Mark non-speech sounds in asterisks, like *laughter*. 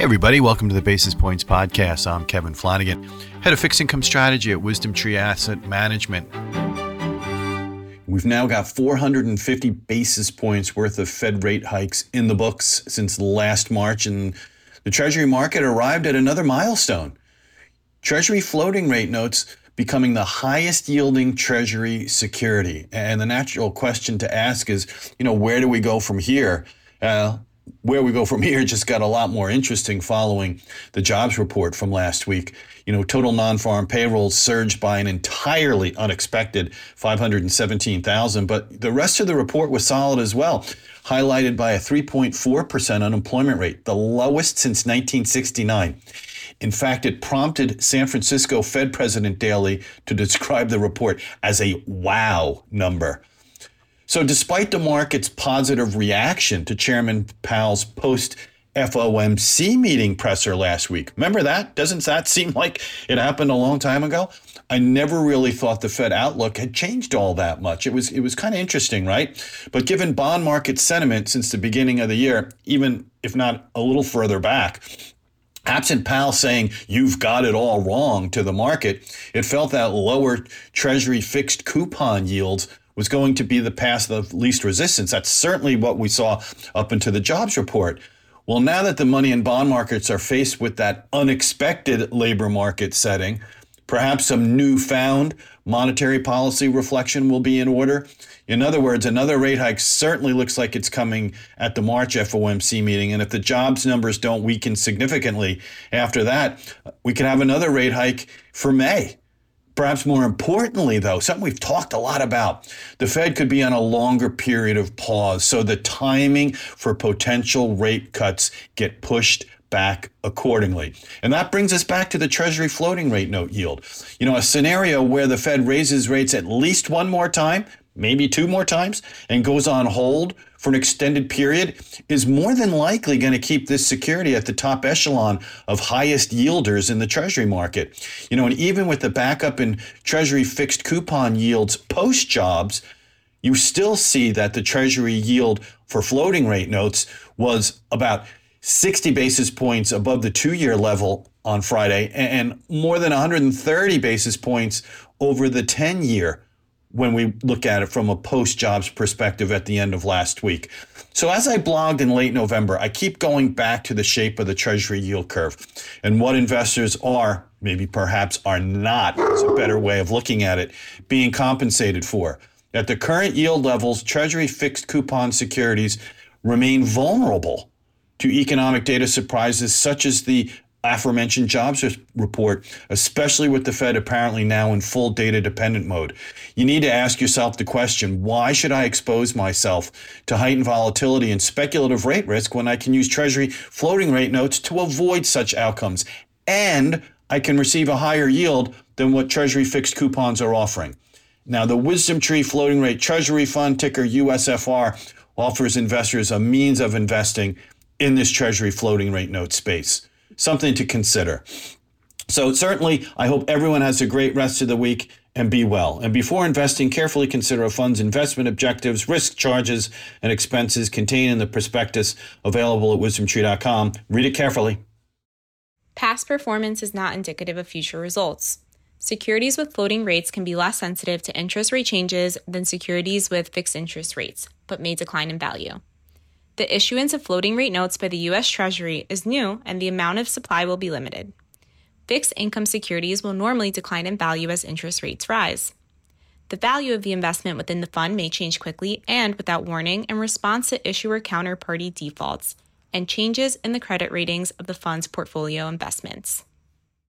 Hey, everybody, welcome to the Basis Points Podcast. I'm Kevin Flanagan, head of fixed income strategy at WisdomTree Asset Management. We've now got 450 basis points worth of Fed rate hikes in the books since last March, and the Treasury market arrived at another milestone. Treasury floating rate notes becoming the highest yielding Treasury security. And the natural question to ask is, you know, where do we go from here? Uh, where we go from *laughs* here just got a lot more interesting following the jobs report from last week. You know, total non-farm payrolls surged by an entirely unexpected 517,000, but the rest of the report was solid as well, highlighted by a 3.4% unemployment rate, the lowest since 1969. In fact, it prompted San Francisco Fed President Daly to describe the report as a wow number. So, despite the market's positive reaction to Chairman Powell's post FOMC meeting presser last week, remember that? Doesn't that *laughs* seem like it happened a long time ago? I never really thought the Fed outlook had changed all that much. It was it was kind of interesting, right? But given bond market sentiment since the beginning of the year, even if not a little further back, Absent Powell saying you've got it all wrong to the market, it felt that lower Treasury fixed coupon yields was going to be the path of least resistance. That's certainly what we saw up into the jobs report. Well, now that the money and bond markets are faced with that unexpected labor market setting, perhaps some newfound monetary policy reflection will be in order. In other words, another rate hike certainly looks like it's coming at the March FOMC meeting. And if the jobs numbers don't weaken significantly after that, we could have another rate hike for May. Perhaps more importantly, though, something we've talked a lot about, the Fed could be on a longer period of pause. So the timing for potential rate cuts get pushed back accordingly. And that brings us back to the Treasury floating rate note yield. You know, a scenario where the Fed raises rates at least one more time, maybe two more times, and goes on hold for an extended period is more than likely going to keep this security at the top echelon of highest yielders in the treasury market. You know, and even with the backup in treasury fixed coupon yields post jobs, you still see that the treasury yield for floating rate notes was about 60 basis points above the two year level on Friday and more than 130 basis points over the 10 year when we look at it from a post jobs perspective at the end of last week. So, as I blogged in late November, I keep going back to the shape of the Treasury yield curve and what investors are, maybe perhaps are not, is a better way of looking at it, being compensated for. At the current yield levels, Treasury fixed coupon securities remain vulnerable to economic data surprises such as the aforementioned jobs report, especially with the Fed apparently now in full data dependent mode. You need to ask yourself the question why should I expose myself to heightened volatility and speculative rate risk when I can use Treasury floating rate notes to avoid such outcomes? And I can receive a higher yield than what Treasury fixed coupons are offering. Now, the WisdomTree floating rate Treasury fund, ticker USFR, offers investors a means of investing in this Treasury floating rate note space something to consider. So, certainly, I hope everyone has a great rest of the week and be well. And before investing, carefully consider a fund's investment objectives, risk charges, and expenses contained in the prospectus available at wisdomtree.com. Read it carefully. Past performance is not indicative of future results. Securities with floating rates can be less sensitive to interest rate changes than securities with fixed interest rates, but may decline in value. The issuance of floating rate notes by the U.S. Treasury is new and the amount of supply will be limited. Fixed income securities will normally decline in value as interest rates rise. The value of the investment within the fund may change quickly and without warning in response to issuer counterparty defaults and changes in the credit ratings of the fund's portfolio investments.